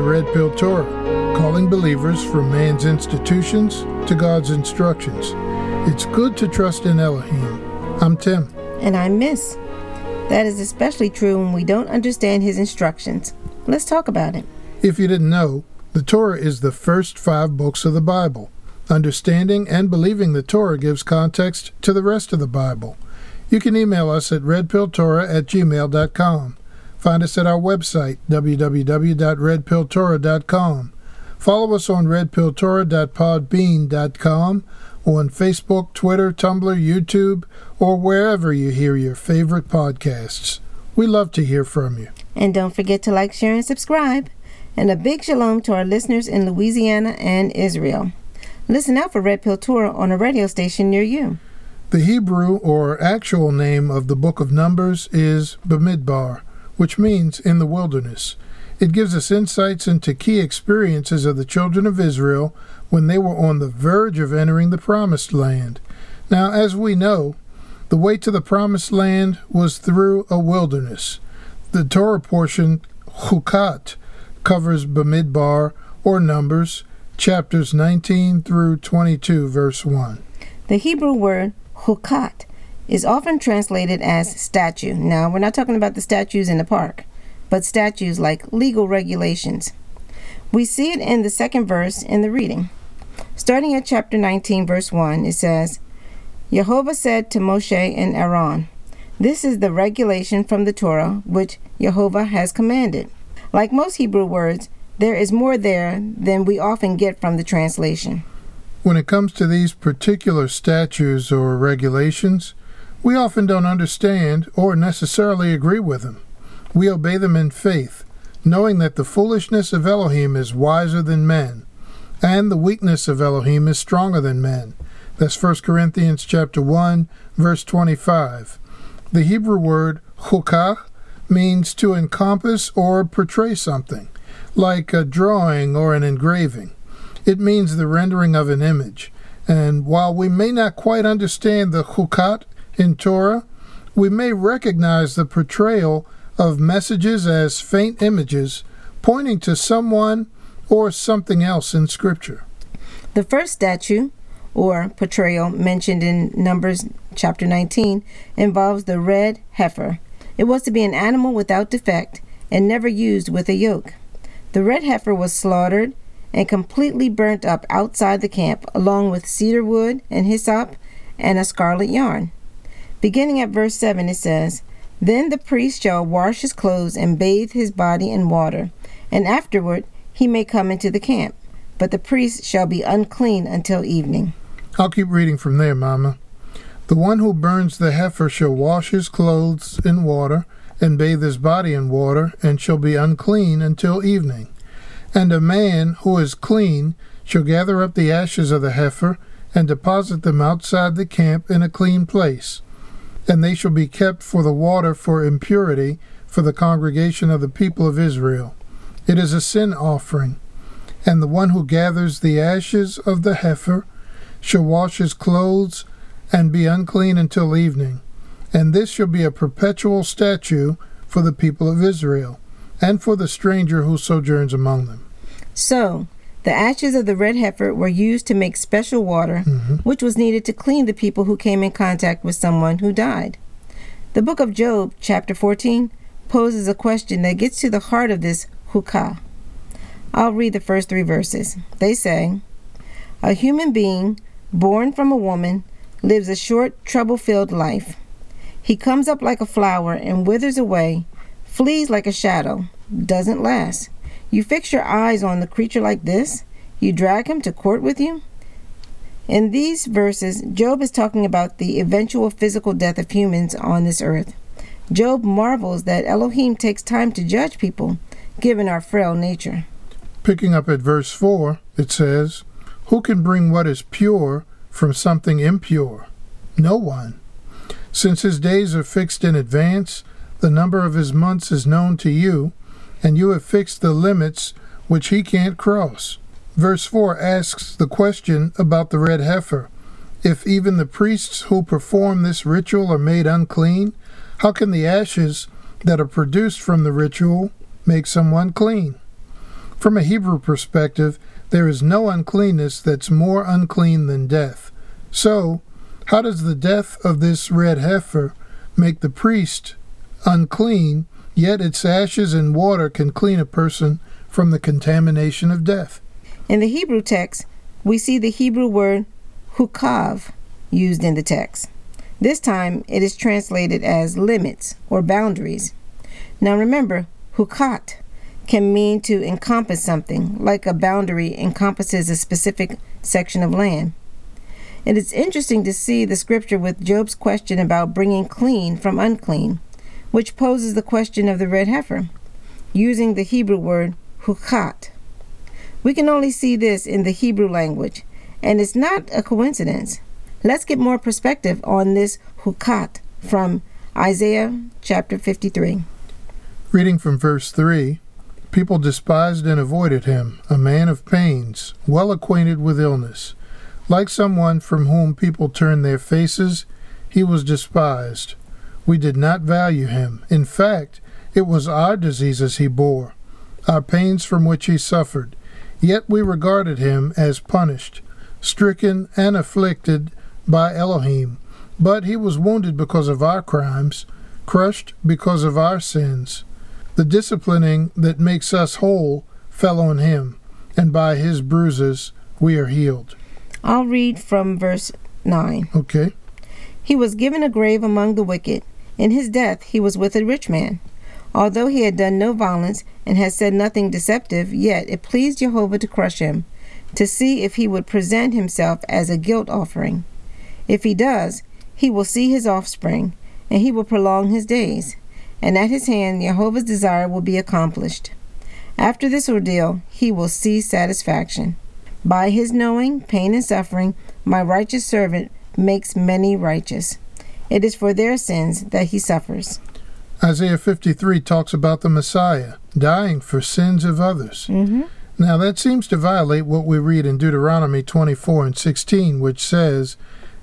To Red Pill Torah, calling believers from man's institutions to God's instructions. It's good to trust in Elohim. I'm Tim. And I'm Miss. That is especially true when we don't understand his instructions. Let's talk about it. If you didn't know, the Torah is the first five books of the Bible. Understanding and believing the Torah gives context to the rest of the Bible. You can email us at redpilltorah at gmail.com. Find us at our website, www.redpilltorah.com. Follow us on redpilltorah.podbean.com, on Facebook, Twitter, Tumblr, YouTube, or wherever you hear your favorite podcasts. We love to hear from you. And don't forget to like, share, and subscribe. And a big shalom to our listeners in Louisiana and Israel. Listen out for Red Pill Torah on a radio station near you. The Hebrew or actual name of the book of Numbers is Bamidbar which means in the wilderness. It gives us insights into key experiences of the children of Israel when they were on the verge of entering the Promised Land. Now, as we know, the way to the Promised Land was through a wilderness. The Torah portion, Chukat, covers Bamidbar or Numbers, chapters 19 through 22, verse 1. The Hebrew word Chukat is often translated as statute. Now, we're not talking about the statues in the park, but statues like legal regulations. We see it in the second verse in the reading. Starting at chapter 19, verse 1, it says, Jehovah said to Moshe and Aaron, This is the regulation from the Torah which Jehovah has commanded. Like most Hebrew words, there is more there than we often get from the translation. When it comes to these particular statutes or regulations, we often don't understand or necessarily agree with them. We obey them in faith, knowing that the foolishness of Elohim is wiser than men, and the weakness of Elohim is stronger than men. That's 1 Corinthians chapter 1, verse 25. The Hebrew word chukah means to encompass or portray something, like a drawing or an engraving. It means the rendering of an image. And while we may not quite understand the chukat in Torah, we may recognize the portrayal of messages as faint images pointing to someone or something else in Scripture. The first statue or portrayal mentioned in Numbers chapter 19 involves the red heifer. It was to be an animal without defect and never used with a yoke. The red heifer was slaughtered and completely burnt up outside the camp, along with cedar wood and hyssop and a scarlet yarn. Beginning at verse 7, it says, Then the priest shall wash his clothes and bathe his body in water, and afterward he may come into the camp. But the priest shall be unclean until evening. I'll keep reading from there, Mama. The one who burns the heifer shall wash his clothes in water, and bathe his body in water, and shall be unclean until evening. And a man who is clean shall gather up the ashes of the heifer, and deposit them outside the camp in a clean place and they shall be kept for the water for impurity for the congregation of the people of Israel. It is a sin offering. And the one who gathers the ashes of the heifer shall wash his clothes and be unclean until evening. And this shall be a perpetual statute for the people of Israel, and for the stranger who sojourns among them. So, the ashes of the red heifer were used to make special water, mm-hmm. which was needed to clean the people who came in contact with someone who died. The book of Job, chapter 14, poses a question that gets to the heart of this hukah. I'll read the first three verses. They say, A human being, born from a woman, lives a short, trouble filled life. He comes up like a flower and withers away, flees like a shadow, doesn't last. You fix your eyes on the creature like this? You drag him to court with you? In these verses, Job is talking about the eventual physical death of humans on this earth. Job marvels that Elohim takes time to judge people, given our frail nature. Picking up at verse 4, it says, Who can bring what is pure from something impure? No one. Since his days are fixed in advance, the number of his months is known to you, and you have fixed the limits which he can't cross. Verse 4 asks the question about the red heifer. If even the priests who perform this ritual are made unclean, how can the ashes that are produced from the ritual make someone clean? From a Hebrew perspective, there is no uncleanness that's more unclean than death. So, how does the death of this red heifer make the priest unclean, yet its ashes and water can clean a person from the contamination of death? In the Hebrew text, we see the Hebrew word hukav used in the text. This time it is translated as limits or boundaries. Now remember, hukat can mean to encompass something, like a boundary encompasses a specific section of land. It is interesting to see the scripture with Job's question about bringing clean from unclean, which poses the question of the red heifer, using the Hebrew word hukat. We can only see this in the Hebrew language, and it's not a coincidence. Let's get more perspective on this hukat from Isaiah chapter 53. Reading from verse 3 People despised and avoided him, a man of pains, well acquainted with illness. Like someone from whom people turn their faces, he was despised. We did not value him. In fact, it was our diseases he bore, our pains from which he suffered. Yet we regarded him as punished, stricken, and afflicted by Elohim, but he was wounded because of our crimes, crushed because of our sins. The disciplining that makes us whole fell on him, and by his bruises we are healed. I'll read from verse 9. Okay. He was given a grave among the wicked. In his death he was with a rich man. Although he had done no violence and had said nothing deceptive, yet it pleased Jehovah to crush him, to see if he would present himself as a guilt offering. If he does, he will see his offspring, and he will prolong his days, and at his hand Jehovah's desire will be accomplished. After this ordeal, he will see satisfaction. By his knowing pain and suffering, my righteous servant makes many righteous. It is for their sins that he suffers. Isaiah 53 talks about the Messiah dying for sins of others. Mm-hmm. Now, that seems to violate what we read in Deuteronomy 24 and 16, which says,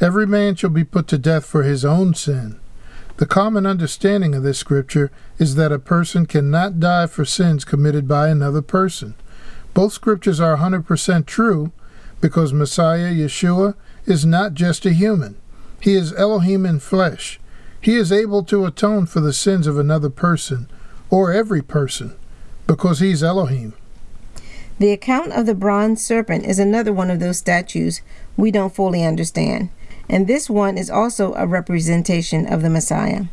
Every man shall be put to death for his own sin. The common understanding of this scripture is that a person cannot die for sins committed by another person. Both scriptures are 100% true because Messiah Yeshua is not just a human. He is Elohim in flesh. He is able to atone for the sins of another person or every person because he's Elohim. The account of the bronze serpent is another one of those statues we don't fully understand and this one is also a representation of the Messiah.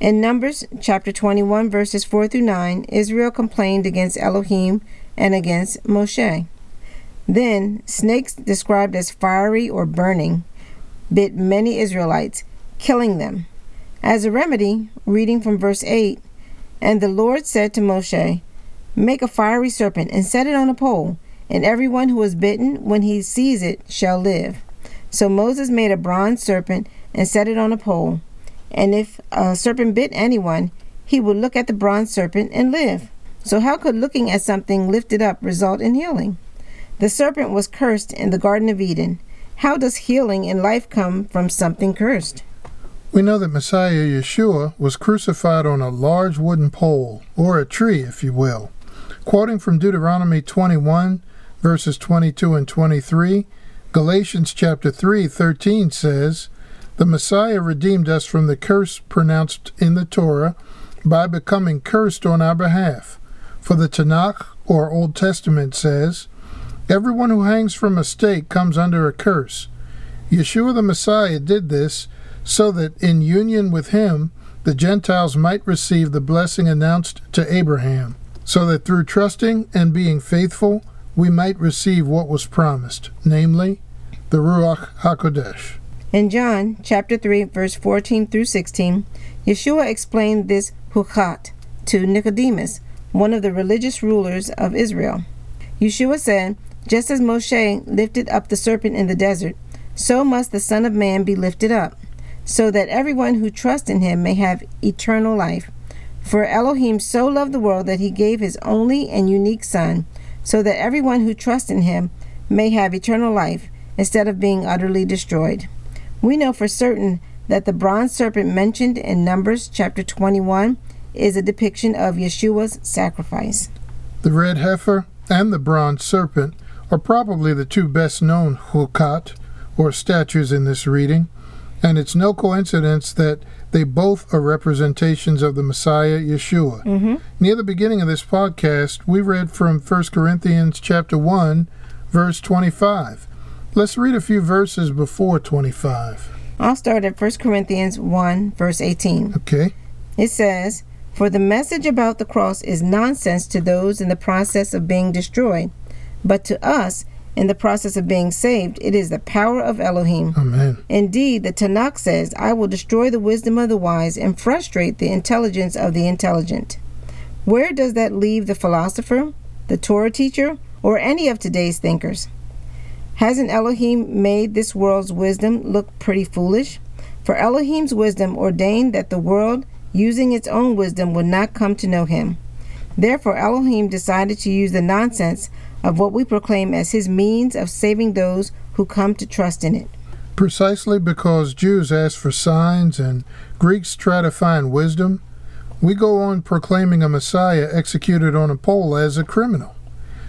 In Numbers chapter 21, verses 4 through 9, Israel complained against Elohim and against Moshe. Then snakes, described as fiery or burning, bit many Israelites, killing them. As a remedy, reading from verse 8, and the Lord said to Moshe, Make a fiery serpent and set it on a pole, and everyone who is bitten, when he sees it, shall live. So Moses made a bronze serpent and set it on a pole. And if a serpent bit anyone, he would look at the bronze serpent and live. So, how could looking at something lifted up result in healing? The serpent was cursed in the Garden of Eden. How does healing and life come from something cursed? We know that Messiah Yeshua was crucified on a large wooden pole, or a tree, if you will. Quoting from Deuteronomy 21, verses 22 and 23, Galatians chapter 3, 13 says, The Messiah redeemed us from the curse pronounced in the Torah by becoming cursed on our behalf. For the Tanakh, or Old Testament, says, Everyone who hangs from a stake comes under a curse. Yeshua the Messiah did this so that in union with him the Gentiles might receive the blessing announced to Abraham, so that through trusting and being faithful, we might receive what was promised, namely, the Ruach HaKodesh. In John chapter 3, verse 14 through 16, Yeshua explained this hukat to Nicodemus, one of the religious rulers of Israel. Yeshua said, Just as Moshe lifted up the serpent in the desert, so must the Son of Man be lifted up, so that everyone who trusts in him may have eternal life. For Elohim so loved the world that he gave his only and unique Son, so that everyone who trusts in him may have eternal life instead of being utterly destroyed. We know for certain that the bronze serpent mentioned in Numbers chapter 21 is a depiction of Yeshua's sacrifice. The red heifer and the bronze serpent are probably the two best known hukat, or statues in this reading, and it's no coincidence that they both are representations of the Messiah Yeshua. Mm-hmm. Near the beginning of this podcast, we read from 1 Corinthians chapter 1, verse 25. Let's read a few verses before 25. I'll start at 1 Corinthians 1, verse 18. Okay? It says, For the message about the cross is nonsense to those in the process of being destroyed, but to us, in the process of being saved, it is the power of Elohim. Amen. Indeed, the Tanakh says, I will destroy the wisdom of the wise and frustrate the intelligence of the intelligent. Where does that leave the philosopher, the Torah teacher, or any of today's thinkers? Hasn't Elohim made this world's wisdom look pretty foolish? For Elohim's wisdom ordained that the world, using its own wisdom, would not come to know him. Therefore, Elohim decided to use the nonsense of what we proclaim as his means of saving those who come to trust in it. Precisely because Jews ask for signs and Greeks try to find wisdom, we go on proclaiming a Messiah executed on a pole as a criminal.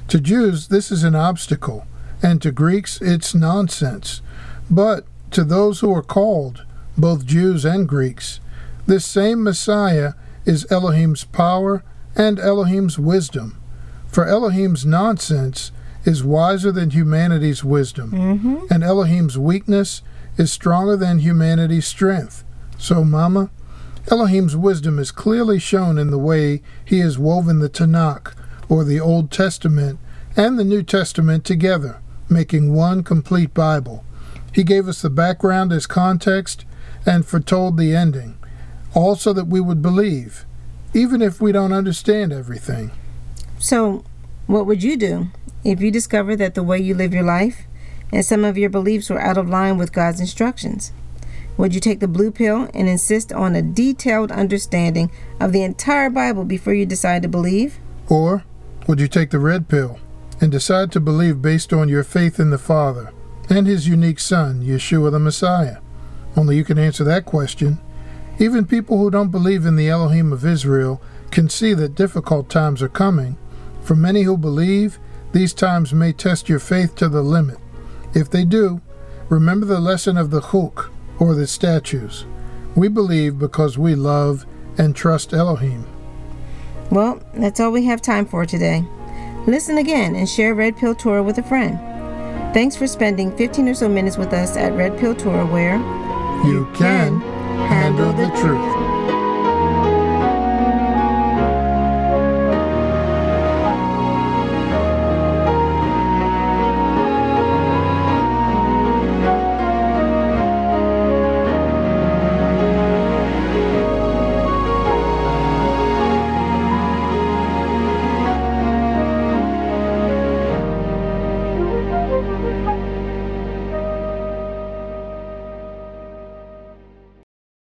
To Jews, this is an obstacle, and to Greeks, it's nonsense. But to those who are called, both Jews and Greeks, this same Messiah is Elohim's power and Elohim's wisdom. For Elohim's nonsense is wiser than humanity's wisdom, Mm-hmm. and Elohim's weakness is stronger than humanity's strength. So, Mama, Elohim's wisdom is clearly shown in the way he has woven the Tanakh, or the Old Testament, and the New Testament together, making one complete Bible. He gave us the background as context and foretold the ending, all so that we would believe, even if we don't understand everything. So, what would you do if you discovered that the way you live your life and some of your beliefs were out of line with God's instructions? Would you take the blue pill and insist on a detailed understanding of the entire Bible before you decide to believe? Or would you take the red pill and decide to believe based on your faith in the Father and his unique Son, Yeshua the Messiah? Only you can answer that question. Even people who don't believe in the Elohim of Israel can see that difficult times are coming. For many who believe, these times may test your faith to the limit. If they do, remember the lesson of the Chuk, or the statues. We believe because we love and trust Elohim. Well, that's all we have time for today. Listen again and share Red Pill Torah with a friend. Thanks for spending 15 or so minutes with us at Red Pill Torah, where You can handle the truth.